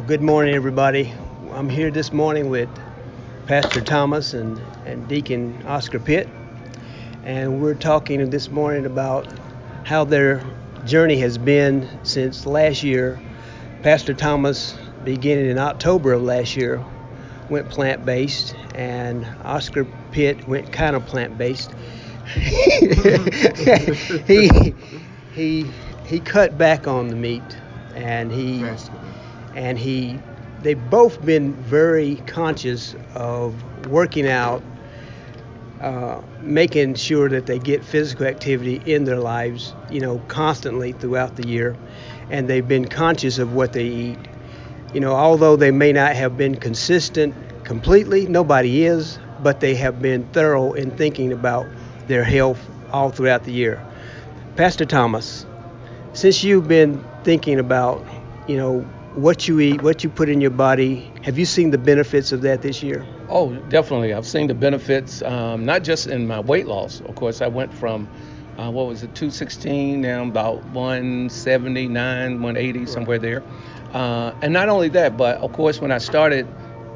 Well, good morning, everybody. I'm here this morning with Pastor Thomas and, and Deacon Oscar Pitt, and we're talking this morning about how their journey has been since last year. Pastor Thomas, beginning in October of last year, went plant based, and Oscar Pitt went kind of plant based. he, he, he cut back on the meat and he and he they've both been very conscious of working out uh, making sure that they get physical activity in their lives you know constantly throughout the year. And they've been conscious of what they eat. You know although they may not have been consistent completely nobody is but they have been thorough in thinking about their health all throughout the year. Pastor thomas since you've been thinking about you know what you eat, what you put in your body. Have you seen the benefits of that this year? Oh, definitely. I've seen the benefits, um, not just in my weight loss. Of course, I went from uh, what was it, 216, now about 179, 180, somewhere there. Uh, and not only that, but of course, when I started,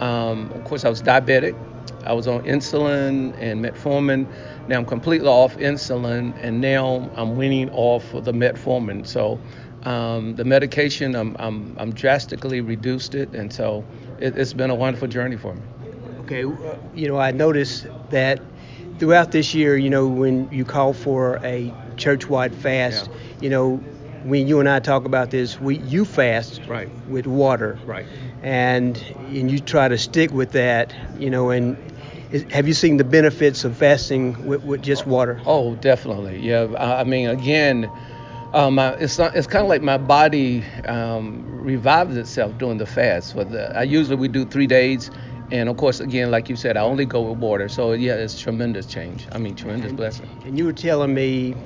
um, of course, I was diabetic. I was on insulin and metformin. Now I'm completely off insulin, and now I'm weaning off of the metformin. So um, the medication, I'm, I'm, I'm drastically reduced it, and so it, has been a wonderful journey for me. Okay, uh, you know, I noticed that throughout this year, you know, when you call for a church-wide fast, yeah. you know, when you and I talk about this, we you fast right. with water, right, and and you try to stick with that, you know, and have you seen the benefits of fasting with, with just water? Oh, definitely. Yeah, I mean, again um, it's not, it's kind of like my body um, revives itself during the fast. But the, I usually we do three days, and of course, again, like you said, I only go with water. So yeah, it's tremendous change. I mean, tremendous and, blessing. And you were telling me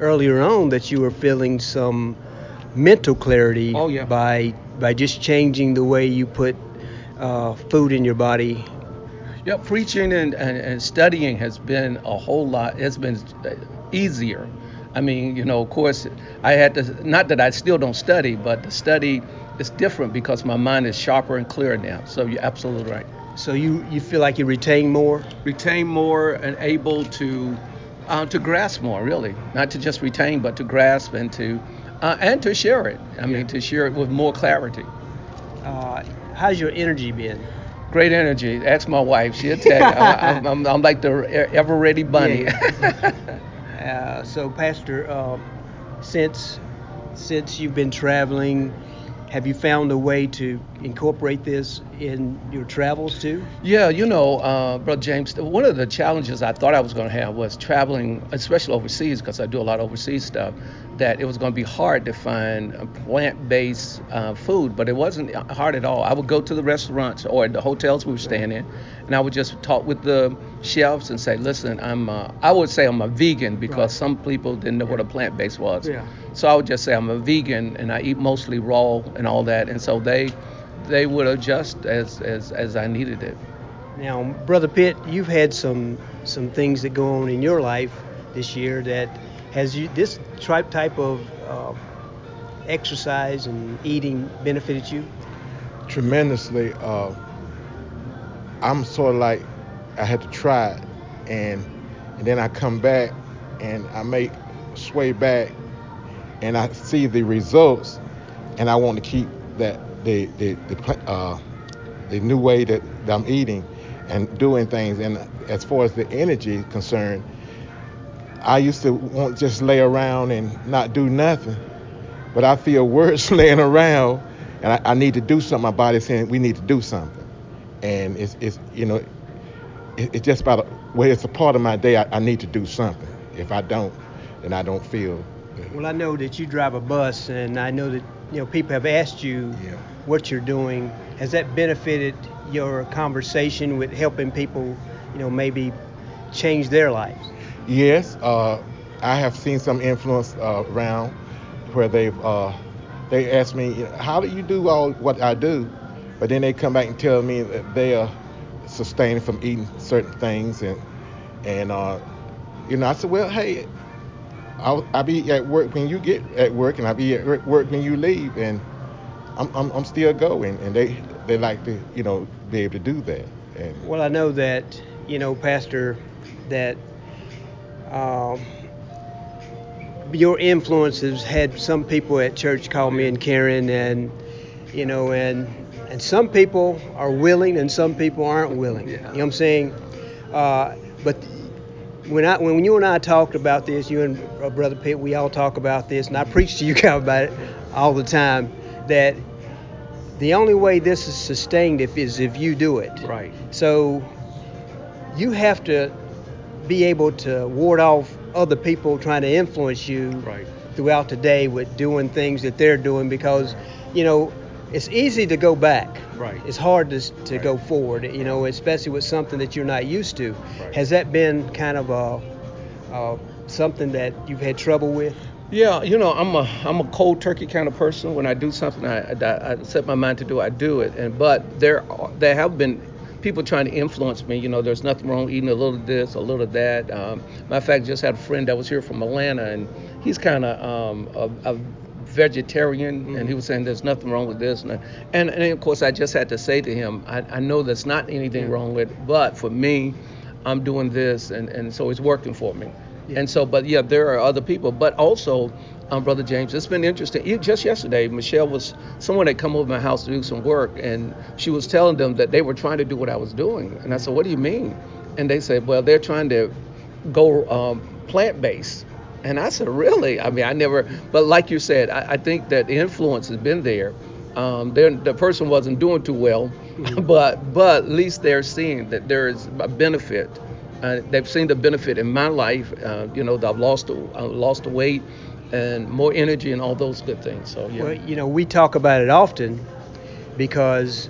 earlier on that you were feeling some mental clarity oh, yeah. by by just changing the way you put uh, food in your body. Yeah, preaching and, and, and studying has been a whole lot. It's been easier I mean, you know, of course, I had to, not that I still don't study, but the study is different because my mind is sharper and clearer now. So you're absolutely right. So you, you feel like you retain more? Retain more and able to uh, to grasp more, really. Not to just retain, but to grasp and to uh, and to share it. I mean, to share it with more clarity. Uh, how's your energy been? Great energy. Ask my wife. She'll tell you. I'm, I'm, I'm, like the ever ready bunny. Yeah. Uh, so, Pastor, uh, since since you've been traveling, have you found a way to incorporate this in your travels too? Yeah, you know, uh, Brother James, one of the challenges I thought I was going to have was traveling, especially overseas, because I do a lot of overseas stuff, that it was going to be hard to find plant based uh, food, but it wasn't hard at all. I would go to the restaurants or the hotels we were staying in, and I would just talk with the chefs and say, listen, I'm, uh, I would say I'm a vegan because right. some people didn't know yeah. what a plant based was. Yeah. So I would just say I'm a vegan and I eat mostly raw and all that, and so they they would adjust as as as I needed it. Now, brother Pitt, you've had some some things that go on in your life this year that has you this type type of uh, exercise and eating benefited you? Tremendously. Uh, I'm sort of like I had to try it, and and then I come back and I make sway back, and I see the results, and I want to keep that the the the, uh, the new way that, that I'm eating and doing things. And as far as the energy concerned, I used to want just lay around and not do nothing, but I feel worse laying around, and I, I need to do something. My body's saying we need to do something, and it's it's you know it's just about a, well, it's a part of my day. I, I need to do something. If I don't, then I don't feel. Well, I know that you drive a bus, and I know that you know people have asked you yeah. what you're doing. Has that benefited your conversation with helping people, you know, maybe change their lives? Yes, uh, I have seen some influence uh, around where they've uh, they ask me, how do you do all what I do? But then they come back and tell me that they are sustained from eating certain things, and and uh, you know, I said, well, hey, I'll, I'll be at work when you get at work, and I'll be at work when you leave, and I'm, I'm, I'm still going, and they they like to you know be able to do that. And Well, I know that, you know, Pastor, that um, your influences had some people at church call me and Karen, and you know, and and some people are willing and some people aren't willing. Yeah. You know what I'm saying? Uh, but when I when you and I talked about this, you and uh, Brother Pitt, we all talk about this, and I preach to you guys about it all the time. That the only way this is sustained if is if you do it. Right. So you have to be able to ward off other people trying to influence you Right. throughout the day with doing things that they're doing because you know it's easy to go back. Right. It's hard to, to Right. go forward, you know, especially with something that you're not used to. Right. Has that been kind of a, a something that you've had trouble with? Yeah, you know, I'm a I'm a cold turkey kind of person. When I do something, I, I, I set my mind to do, I do it. And but there are, there have been people trying to influence me. You know, there's nothing wrong eating a little of this, a little of that. Um, matter of fact, just had a friend that was here from Atlanta, and he's kind of um, a, a vegetarian, and he was saying there's nothing wrong with this. And, and and of course, I just had to say to him, I, I know there's not anything wrong with it, but for me, I'm doing this, and and so it's working for me. And so, but yeah, there are other people. But also, um, Brother James, it's been interesting. Just yesterday, Michelle was someone had come over my house to do some work, and she was telling them that they were trying to do what I was doing. And I said, What do you mean? And they said, Well, they're trying to go um, plant based. And I said, Really? I mean, I never. But like you said, I, I think that the influence has been there. Um, the person wasn't doing too well, but but at least they're seeing that there is a benefit uh, they've seen the benefit in my life. Uh, you know, that I've lost the uh, lost the weight and more energy and all those good things. So yeah. Well, you know, we talk about it often because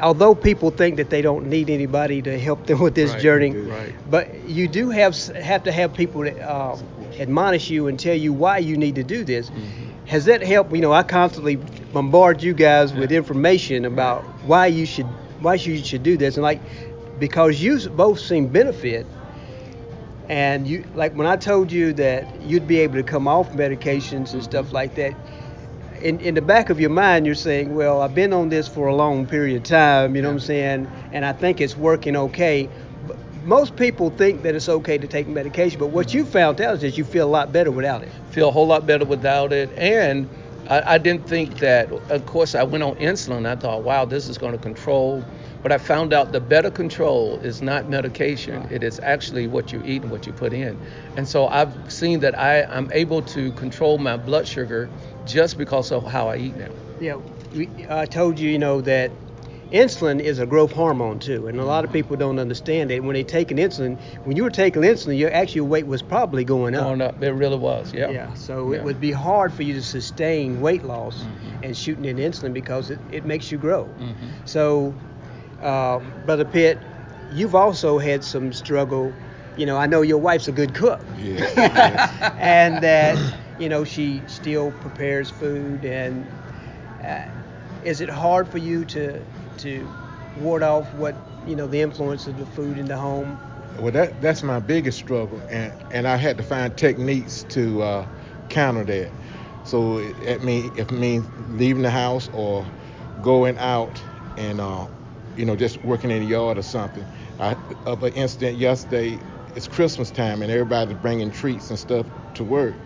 although people think that they don't need anybody to help them with this Right, journey, right. but you do have have to have people that uh, admonish you and tell you why you need to do this. Mm-hmm. Has that helped? You know, I constantly bombard you guys with information about why you should why you should do this, and like because you both seem benefit. And you like when I told you that you'd be able to come off medications and stuff like that. In, in the back of your mind, you're saying, "Well, I've been on this for a long period of time. You know what I'm saying? And I think it's working okay." But most people think that it's okay to take medication, but what you found out is that you feel a lot better without it. feel a whole lot better without it. And I, I didn't think that, of course, I went on insulin. I thought, wow, this is going to control. But I found out the better control is not medication, it is actually what you eat and what you put in. And so I've seen that I, I'm able to control my blood sugar just because of how I eat now. Yeah, we, I told you, you know, that insulin is a growth hormone too, and a lot of people don't understand it. When they take an insulin, when you were taking insulin, your actual weight was probably going up. Going up, it really was, yeah. Yeah, so Yeah. it would be hard for you to sustain weight loss Mhm. and shooting in insulin because it, it makes you grow. Mhm. So, uh, Brother Pitt, you've also had some struggle. You know, I know your wife's a good cook. Yes, yes. and that, you know, she still prepares food. And uh, is it hard for you to to ward off what you know the influence of the food in the home? Well, that that's my biggest struggle, and and I had to find techniques to uh, counter that. So it, it mean it means leaving the house or going out and uh, you know just working in the yard or something. I of an incident yesterday. It's Christmas time and everybody's bringing treats and stuff to work,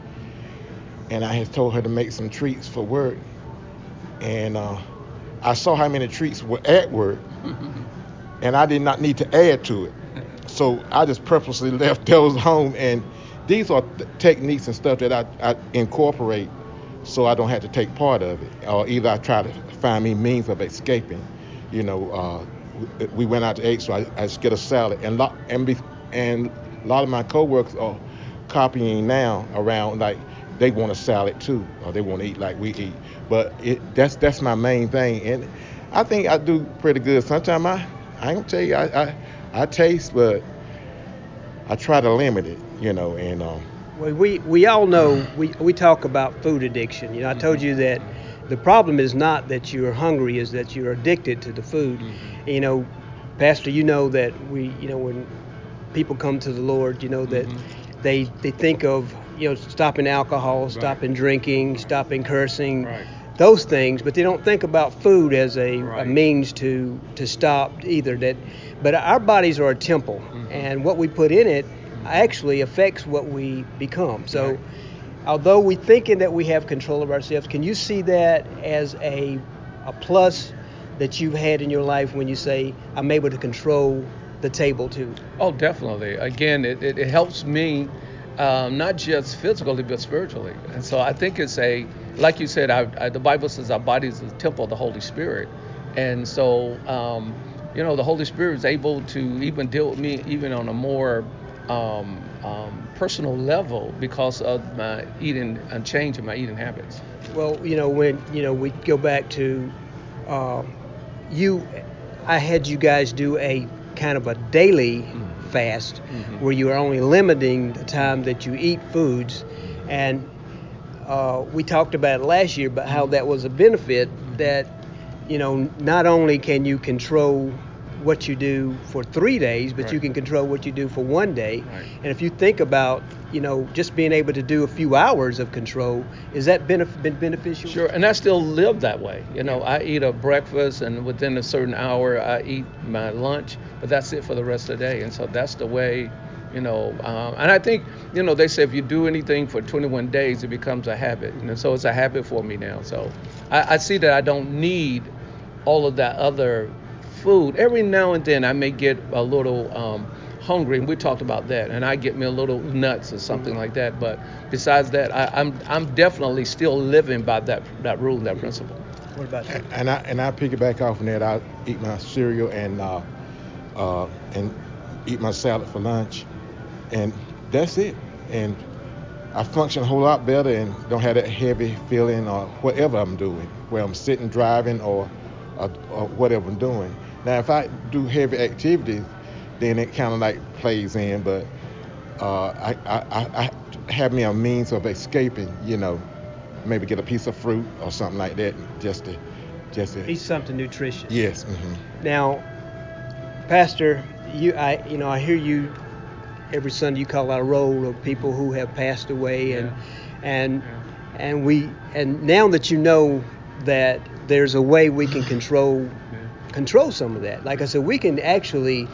and I had told her to make some treats for work, and uh, I saw how many treats were at work, and I did not need to add to it. So I just purposely left those home, and these are th- techniques and stuff that I, I incorporate, so I don't have to take part of it, or either I try to find me means of escaping. You know, uh, we, we went out to eat, so I, I just get a salad, and lot and be, and a lot of my coworkers are copying now around like they want a salad too, or they want to eat like we eat. But it, that's that's my main thing, and I think I do pretty good. Sometimes I I gonna tell you I, I I taste, but I try to limit it, you know, and um, Well, we, we all know we, we talk about food addiction. You know, I told you that the problem is not that you're hungry, is that you're addicted to the food. Mm-hmm. You know, Pastor, you know that we, you know, when people come to the Lord, you know that mm-hmm. they they think of you know stopping alcohol, stopping drinking, stopping cursing, Right. those things, but they don't think about food as a, Right. a means to to stop either. That, but our bodies are a temple, Mhm. and what we put in it mm-hmm. actually affects what we become. So, Right. Although we thinking that we have control of ourselves, can you see that as a a plus that you've had in your life when you say I'm able to control the table too? Oh, definitely. Again, it, it, it helps me um, not just physically but spiritually. And so I think it's a, like you said, I, I, the Bible says our body is the temple of the Holy Spirit. And so, um, you know, the Holy Spirit is able to even deal with me even on a more um, um, personal level because of my eating and change in my eating habits. Well, you know, when you know we go back to uh, you, I had you guys do a kind of a daily Mhm. fast Mhm. where you are only limiting the time that you eat foods, and uh, we talked about it last year, but how that was a benefit that you know not only can you control what you do for three days, but you can control what you do for one day. Right. And if you think about, you know, just being able to do a few hours of control, is that benef- been beneficial? Sure, and I still live that way. You know, I eat a breakfast, and within a certain hour, I eat my lunch, but that's it for the rest of the day. And so that's the way, you know. Um, and I think, you know, they say if you do anything for 21 days, it becomes a habit, and so it's a habit for me now. So I, I see that I don't need all of that other food. Every now and then, I may get a little. Um, hungry and we talked about that and i get me a little nuts or something like that but besides that I, i'm i'm definitely still living by that that rule that principle What about you? And I and I piggyback off on that. I eat my cereal and uh, uh, and eat my salad for lunch, and that's it. And I function a whole lot better and don't have that heavy feeling or whatever I'm doing, where I'm sitting driving or or, or whatever I'm doing. Now, if I do heavy activities, then it kind of like plays in, but uh, I, I, I, I have me a means of escaping, you know, maybe get a piece of fruit or something like that, just to, just to. Eat something nutritious. Yes. hmm Now, Pastor, you, I, you know, I hear you every Sunday. You call out a roll of people who have passed away, and and Yeah. and we, and now that you know that there's a way we can control control some of that. Like I said, we can actually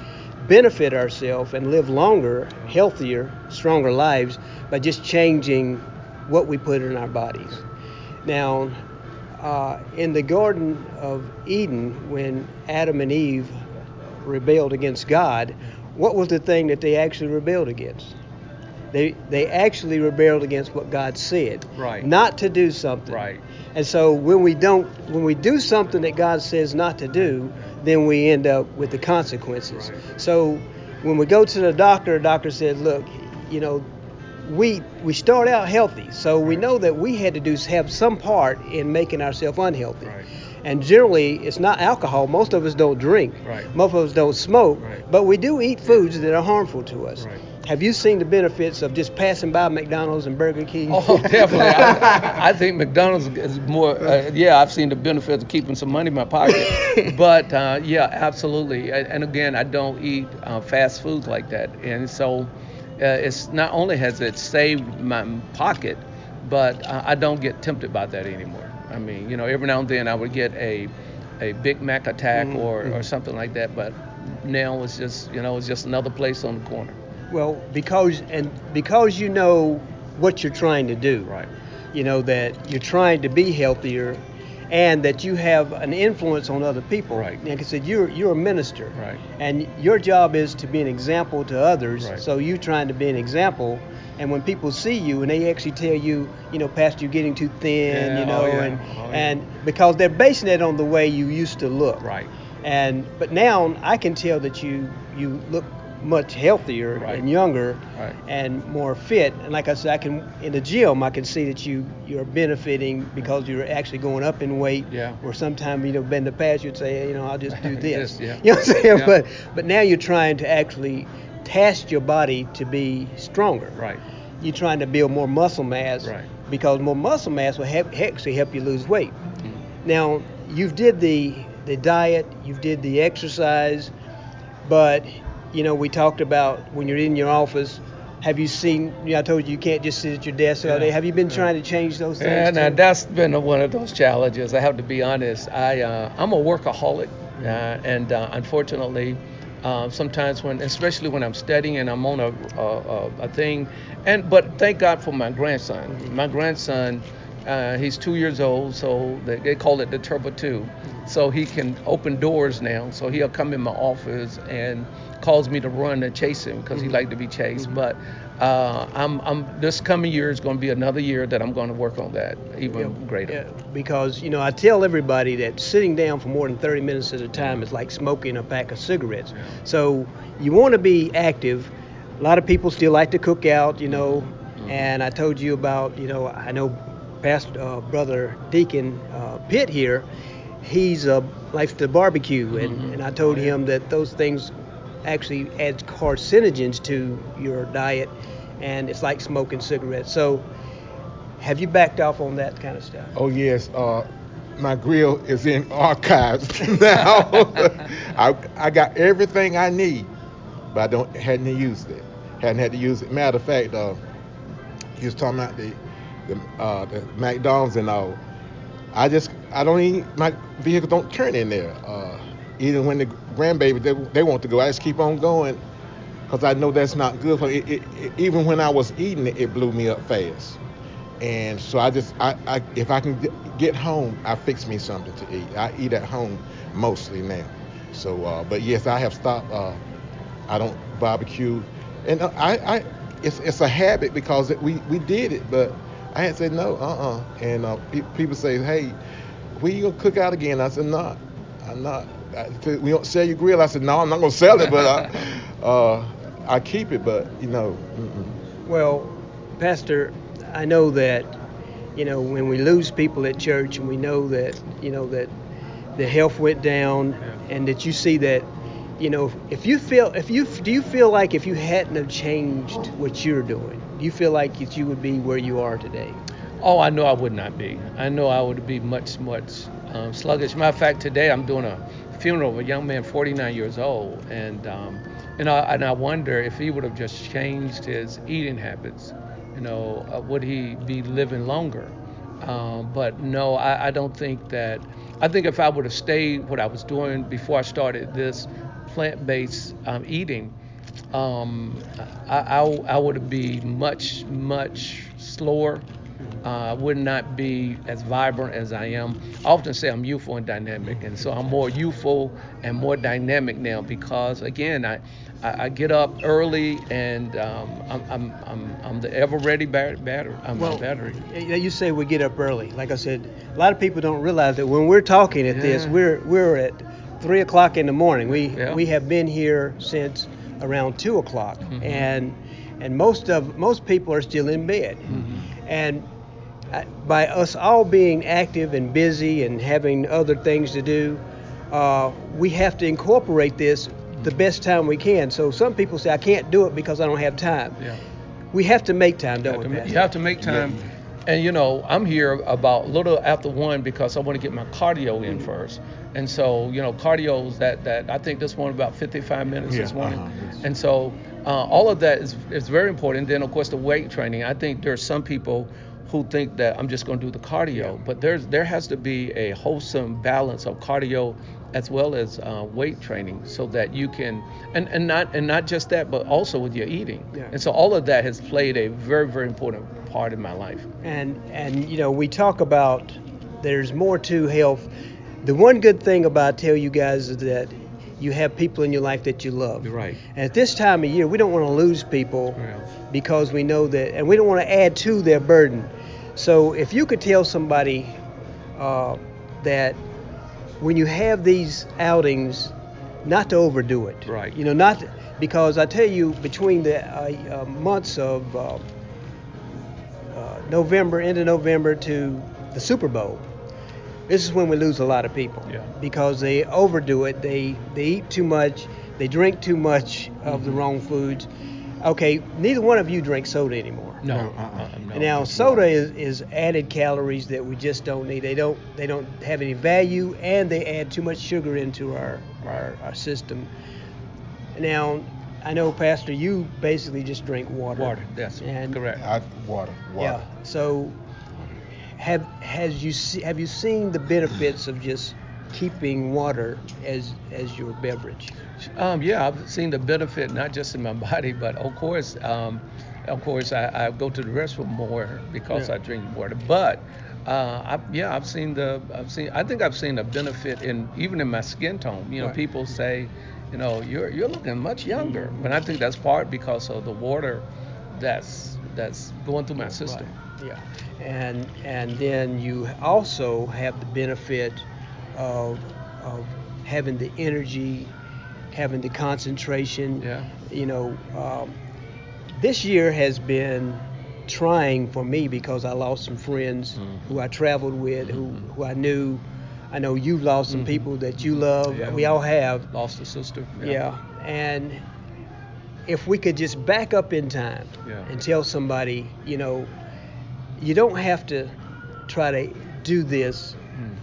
benefit ourselves and live longer, healthier, stronger lives by just changing what we put in our bodies. Now, uh, in the Garden of Eden, when Adam and Eve rebelled against God, what was the thing that they actually rebelled against? They they actually rebelled against what God said, Right. not to do something. Right. And so when we don't, when we do something that God says not to do, then we end up with the consequences. Right. So when we go to the doctor, the doctor said, look, you know, we we start out healthy, so we know that we had to do have some part in making ourselves unhealthy. Right. And generally, it's not alcohol. Most of us don't drink. Right. Most of us don't smoke. Right. But we do eat foods that are harmful to us. Right. Have you seen the benefits of just passing by McDonald's and Burger King? Oh, definitely. I, I think McDonald's is more. Uh, yeah, I've seen the benefits of keeping some money in my pocket. but uh, yeah, absolutely. And, again, I don't eat uh, fast foods like that, and so uh, it's not only has it saved my pocket, but uh, I don't get tempted by that anymore. I mean, you know, every now and then I would get a a Big Mac attack Mhm, or, or mhm. something like that, but now it's just you know it's just another place on the corner. Well, because and because you know what you're trying to do. Right. You know that you're trying to be healthier, and that you have an influence on other people. Right. Like I said, you're you're a minister. Right. And your job is to be an example to others. Right. So you trying to be an example. And when people see you and they actually tell you, you know, Pastor, you're getting too thin, Yeah, you oh, know, oh, yeah, and oh, yeah. and because they're basing it on the way you used to look. Right. And but now I can tell that you you look much healthier Right. and younger Right. and more fit. And like I said, I can in the gym I can see that you you're benefiting because you're actually going up in weight. Yeah. Or sometimes you know in the past you'd say hey, you know I'll just do this. Yeah. You know what I'm saying? Yeah. But but now you're trying to actually task your body to be stronger. Right. You're trying to build more muscle mass. Right. Because more muscle mass will help, actually help you lose weight. Mm. Now you've did the the diet, you've did the exercise, but you know we talked about when you're in your office have you seen? You know, I told you you can't just sit at your desk all day. Have you been trying to change those things? Yeah, now too? that's been one of those challenges. I have to be honest. I uh, I'm a workaholic, uh, and uh, unfortunately, uh, sometimes when, especially when I'm studying and I'm on a, a, a thing, and but thank God for my grandson. My grandson, uh, he's two years old, so they, they call it the Turbo Two. So he can open doors now. So he'll come in my office and calls me to run and chase him because he like to be chased. But uh, I'm, I'm this coming year is going to be another year that I'm going to work on that even Yeah, greater. yeah, because you know I tell everybody that sitting down for more than 30 minutes at a time is like smoking a pack of cigarettes. So you want to be active. A lot of people still like to cook out, you know. And I told you about, you know, I know past uh, brother Deacon uh, Pitt here. He's uh, likes to barbecue, and, and I told him that those things actually adds carcinogens to your diet, and it's like smoking cigarettes. So have you backed off on that kind of stuff? Oh yes, uh, my grill is in archives now. I, I got everything I need, but I don't hadn't used it. Hadn't had to use it. Matter of fact, uh, he was talking about the the, uh, the McDonald's and all. I just I don't even my vehicle don't turn in there. Uh, even when the grandbaby they, they want to go, I just keep on going because I know that's not good. For it, it, it, even when I was eating it, it blew me up fast. And so I just, I, I if I can get, home, I fix me something to eat. I eat at home mostly now. So, uh, but yes, I have stopped. Uh, I don't barbecue, and uh, I, I, it's it's a habit because we we did it, but I had said no, uh-uh. And uh, pe- people say, hey, when you gonna cook out again? I said, no, I'm not. I, we don't sell your grill. I said, no, I'm not gonna sell it, but I, uh, I keep it. But you know, mm-mm. Well, Pastor, I know that you know when we lose people at church, and we know that you know that the health went down, and that you see that you know if you feel if you do you feel like if you hadn't have changed what you're doing, do you feel like that you would be where you are today? Oh, I know I would not be. I know I would be much, much um, sluggish. Matter of fact, today I'm doing a funeral of a young man, 49 years old, and um, and I and I wonder if he would have just changed his eating habits. You know, uh, would he be living longer? Um, but no, I, I don't think that. I think if I would have stayed what I was doing before I started this plant-based um, eating, um, I, I, I would be much, much slower. Uh, I would not be as vibrant as I am. I often say I'm youthful and dynamic, and so I'm more youthful and more dynamic now because, again, I, I, I get up early and um, I'm, I'm, I'm, I'm the ever ready bat- batter, I'm Well, battery. You say we get up early. Like I said, a lot of people don't realize that when we're talking at this, we're we're at three o'clock in the morning. We Yeah. we have been here since around two o'clock, Mhm. and and most of most people are still in bed, Mhm. and uh, by us all being active and busy and having other things to do, uh, we have to incorporate this the best time we can. So some people say I can't do it because I don't have time. Yeah. We have to make time, You don't we? ma- you have to make time. And you know, I'm here about a little after one because I want to get my cardio in first. And so, you know, cardio's that that I think this one about 55 minutes Yeah, this morning. uh-huh. And so, uh, all of that is is very important. Then, of course, the weight training. I think there's some people who think that I'm just going to do the cardio, but there's there has to be a wholesome balance of cardio as well as uh, weight training so that you can and, and not and not just that but also with your eating Yeah. and so all of that has played a very very important part in my life And and you know we talk about there's more to health. The one good thing about tell you guys is that you have people in your life that you love. You're right. And at this time of year, we don't want to lose people Yeah. Because we know that, and we don't want to add to their burden. So if you could tell somebody uh, that when you have these outings, not to overdo it. Right. You know, not because I tell you between the uh, uh, months of uh, uh, November, end of November to the Super Bowl, this is when we lose a lot of people Yeah. because they overdo it. They they eat too much. They drink too much of the Mhm. wrong foods. Okay, neither one of you drink soda anymore. no, No, uh-uh. uh-uh, no. Now soda water. is, is added calories that we just don't need. They don't they don't have any value and they add too much sugar into our our, our system. Now I know, Pastor, you basically just drink water. Water, that's and correct. I, water, water. Yeah. So, have has you see, have you seen the benefits of just keeping water as as your beverage? Um, yeah, I've seen the benefit not just in my body, but of course, um, of course, I, I go to the restroom more because Yeah. I drink water. But uh, I, yeah, I've seen the, I've seen, I think I've seen a benefit in even in my skin tone. You know, Right. people say, you know, you're you're looking much younger, but I think that's part because of the water that's that's going through my system. Right. Yeah. And and then you also have the benefit of of having the energy, having the concentration. Yeah. You know, um, this year has been trying for me because I lost some friends Mm-hmm. who I traveled with, who who I knew. I know you've lost some people that you love. Mm-hmm. Yeah. We all have. Lost a sister. Yeah. And if we could just back up in time Yeah. and tell somebody, you know, you don't have to try to do this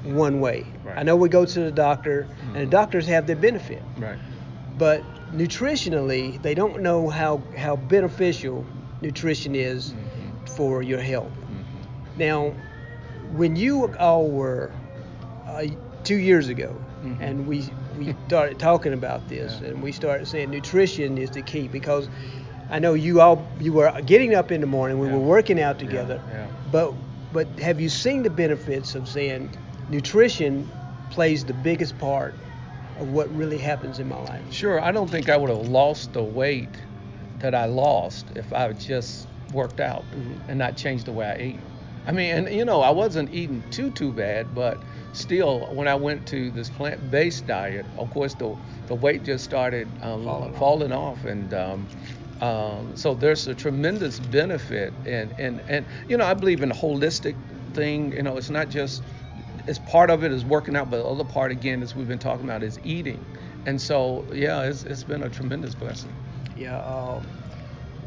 one way. Right. I know we go to the doctor, and the Mhm. doctors have their benefit, Right. but nutritionally, they don't know how, how beneficial nutrition is Mhm. for your health. Mhm. Now, when you all were uh, two years ago, Mhm. and we we started talking about this, Yeah. and we started saying nutrition is the key because I know you all you were getting up in the morning, we Yeah. were working out together, yeah. but but have you seen the benefits of saying nutrition plays the biggest part of what really happens in my life? Sure, I don't think I would have lost the weight that I lost if I had just worked out Mhm. and not changed the way I ate. I mean, and you know, I wasn't eating too too bad, but still, when I went to this plant-based diet, of course, the the weight just started um, Falling falling, off. off, and um, um, so there's a tremendous benefit, and and and you know, I believe in a holistic thing. You know, it's not just it's part of it is working out, but the other part again, as we've been talking about, is eating. And so, yeah, it's, it's been a tremendous blessing. Yeah. Um,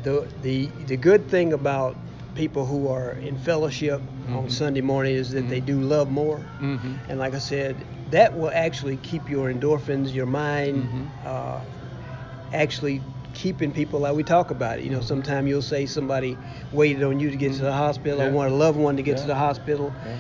the the the good thing about people who are in fellowship on Mhm. Sunday morning is that they Mhm. do love more. Mm-hmm. And like I said, that will actually keep your endorphins, your mind, Mhm. uh, actually keeping people like we talk about it. You know, Mhm. sometimes you'll say somebody waited on you to get to the Mhm. hospital or want a loved one to get to the hospital. Yeah.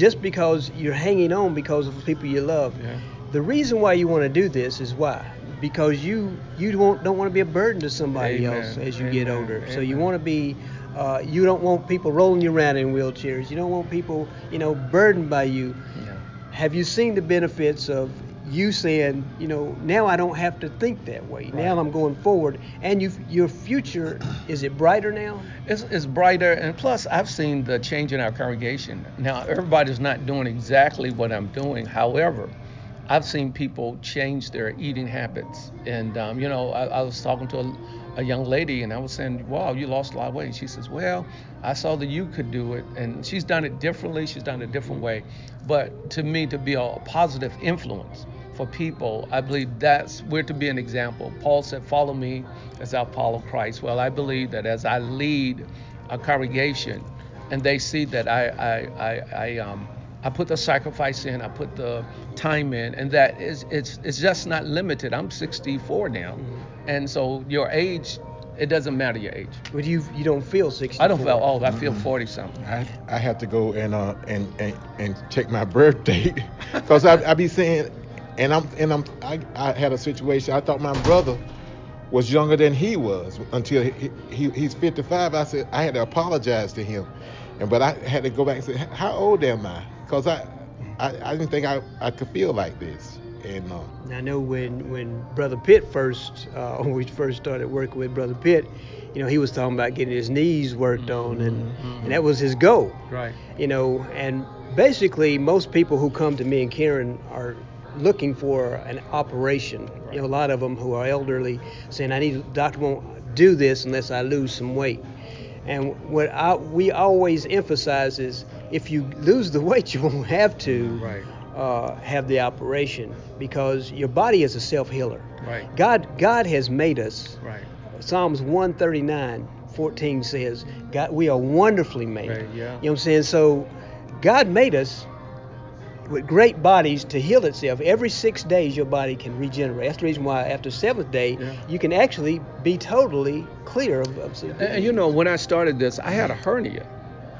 Just because you're hanging on because of the people you love. Yeah. The reason why you want to do this is why? Because you you don't don't want to be a burden to somebody Amen. else as you get Amen. older. So you want to be uh, you don't want people rolling you around in wheelchairs. You don't want people you know burdened by you. Yeah. Have you seen the benefits of you saying, you know, now I don't have to think that way. Now I'm going forward, and you your future is it brighter now? It's, it's brighter, and plus, I've seen the change in our congregation. Now, everybody's not doing exactly what I'm doing. However, I've seen people change their eating habits. And, um, you know, I, I was talking to a, a young lady, and I was saying, Wow, you lost a lot of weight. She says, Well, I saw that you could do it. And she's done it differently, she's done it a different way. But to me, to be a, positive influence for people, I believe that's we're to be an example. Paul said, Follow me as I follow Christ. Well, I believe that as I lead a congregation and they see that I, I, I, I um, I put the sacrifice in, I put the time in, and that is it's it's just not limited. I'm 64 now, and so your age, it doesn't matter your age. But you you don't feel 60. I don't feel old. I feel 40 something. I, I have to go and uh and and, and check my birth date because I, I be saying and I'm and I'm I, I had a situation I thought my brother was younger than he was until he, he he's 55 I said I had to apologize to him and but I had to go back and say how old am I because I, I I didn't think I, I could feel like this and uh, I know when when Brother Pitt first uh, when we first started working with Brother Pitt, you know, he was talking about getting his knees worked on, and Mhm. and that was his goal. Right. You know, and basically most people who come to me and Karen are looking for an operation. Right. You know, a lot of them who are elderly saying, "I need doctor won't do this unless I lose some weight." And what I, we always emphasize is, if you lose the weight, you won't have to Right. uh, have the operation because your body is a self healer. Right. God, God has made us. Right. Psalms 139, 14 says, God, we are wonderfully made. Right, yeah. You know what I'm saying? So God made us with great bodies to heal itself. Every six days, your body can regenerate. That's the reason why after seventh day, Yeah. you can actually be totally clear of. of And, and you know, when I started this, I had a hernia.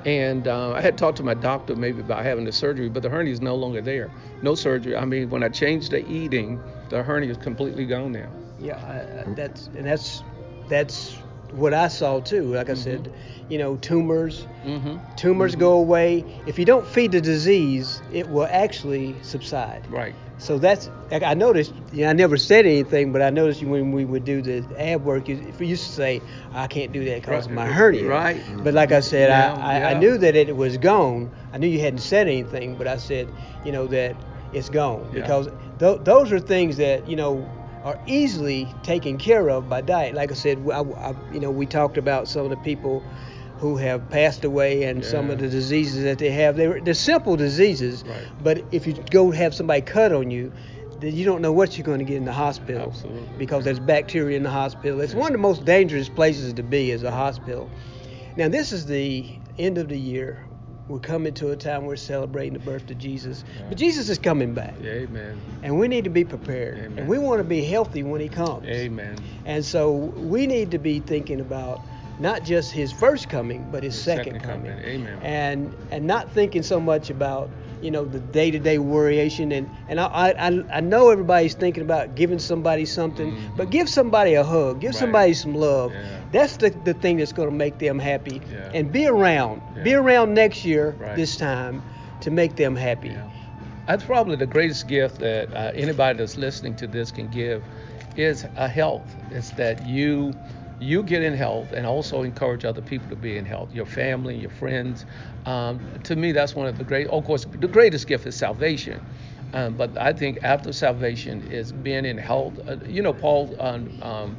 And uh, I had talked to my doctor maybe about having the surgery, but the hernia is no longer there. No surgery. I mean, when I changed the eating, the hernia is completely gone now. Yeah, I, I, that's and that's that's what I saw too. Like I said, you know, tumors Mm-hmm. tumors go away. If you don't feed the disease, it will actually subside. Right. So that's I noticed. You know, I never said anything, but I noticed when we would do the ab work, you, if you used to say, "I can't do that because of my Right, hernia." right. But like I mm-hmm. said, Yeah, I, I, I knew that it was gone. I knew you hadn't said anything, but I said, you know, that it's gone Yeah. because th- those are things that you know are easily taken care of by diet. Like I said, I, I, you know, we talked about some of the people who have passed away and some of the diseases that they have. They're, they're simple diseases, Right. but if you go have somebody cut on you, then you don't know what you're going to get in the hospital Absolutely. because there's bacteria in the hospital. It's one of the most dangerous places to be is a hospital. Now this is the end of the year. We're coming to a time we're celebrating the birth of Jesus, Yeah. but Jesus is coming back, Amen. and we need to be prepared, Amen. and we want to be healthy when He comes. Amen. And so we need to be thinking about not just his first coming, but his His second, second coming. coming. Amen. And and not thinking so much about you know the day-to-day worryation and and I I, I know everybody's thinking about giving somebody something, Mhm. but give somebody a hug, give Right. somebody some love. Yeah. That's the the thing that's going to make them happy. Yeah. And be around, be around next year Right. this time to make them happy. Yeah. That's probably the greatest gift that uh, anybody that's listening to this can give is a health. It's that you you get in health and also encourage other people to be in health, your family, your friends. Um, to me, that's one of the great. Of course, the greatest gift is salvation. Um, but I think after salvation is being in health. Uh, you know, Paul, um, um,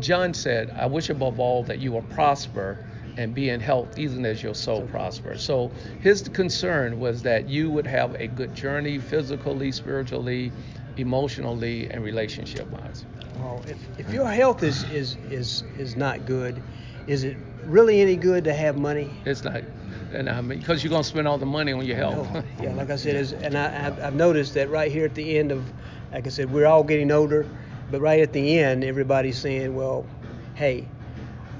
John said, "I wish above all that you will prosper." and be in health even as your soul prospers. So his concern was that you would have a good journey physically, spiritually, emotionally, and relationship wise. Well, if, if your health is, is, is, is not good, is it really any good to have money? It's not, and I mean, because you're gonna spend all the money on your health. No. Yeah, like I said, is, and I, I've, I've noticed that right here at the end of, like I said, we're all getting older, but right at the end, everybody's saying, well, hey,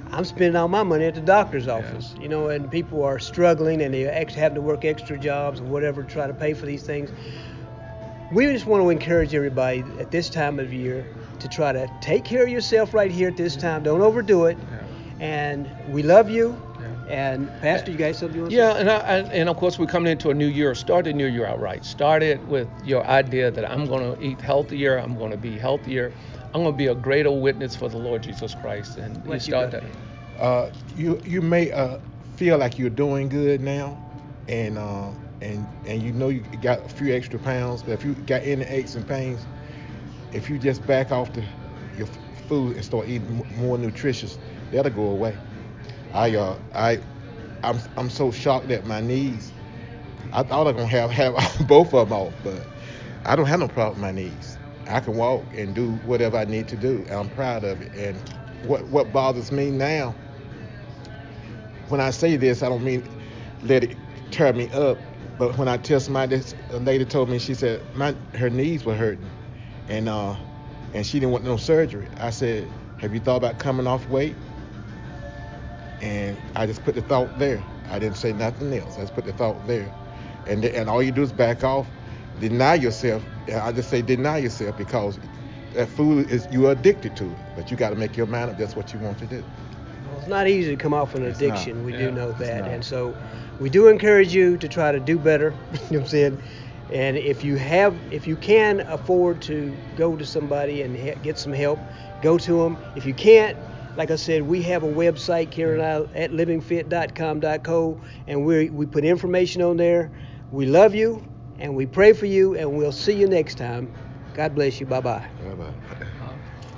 I'm spending all my money at the doctor's office, you know, and people are struggling and they're ex- having to work extra jobs or whatever to try to pay for these things. We just want to encourage everybody at this time of year to try to take care of yourself right here at this time. Don't overdo it. Yeah. And we love you. Yeah. And Pastor, you guys something you want to Yeah, and, I, and and of course we're coming into a new year. Start the new year out right. Start it with your idea that I'm going to eat healthier. I'm going to be healthier. I'm going to be a greater witness for the Lord Jesus Christ. And you What you start that. Uh, you you may uh, feel like you're doing good now, and uh, and and you know you got a few extra pounds, but if you got any aches and pains, if you just back off the your food and start eating more nutritious, that'll go away. I uh I I'm I'm so shocked at my knees. I thought I was gonna have have both of them off, but I don't have no problem with my knees. I can walk and do whatever I need to do. And I'm proud of it. And what what bothers me now, when I say this, I don't mean let it tear me up. But when I tell somebody this, a lady told me she said my her knees were hurting, and uh, and she didn't want no surgery. I said, have you thought about coming off weight? And I just put the thought there. I didn't say nothing else. I just put the thought there, and and all you do is back off, deny yourself. I just say deny yourself because that food is you're addicted to it. But you got to make your mind up. That's what you want to do. Well, it's not easy to come off an addiction. We Yeah, do know that. And so we do encourage you to try to do better. you know what I'm saying? And if you have, if you can afford to go to somebody and he- get some help, go to them. If you can't, like I said, we have a website, Karen and I, at livingfit.com.co, and we we put information on there. We love you, and we pray for you, and we'll see you next time. God bless you. Bye bye. Bye bye.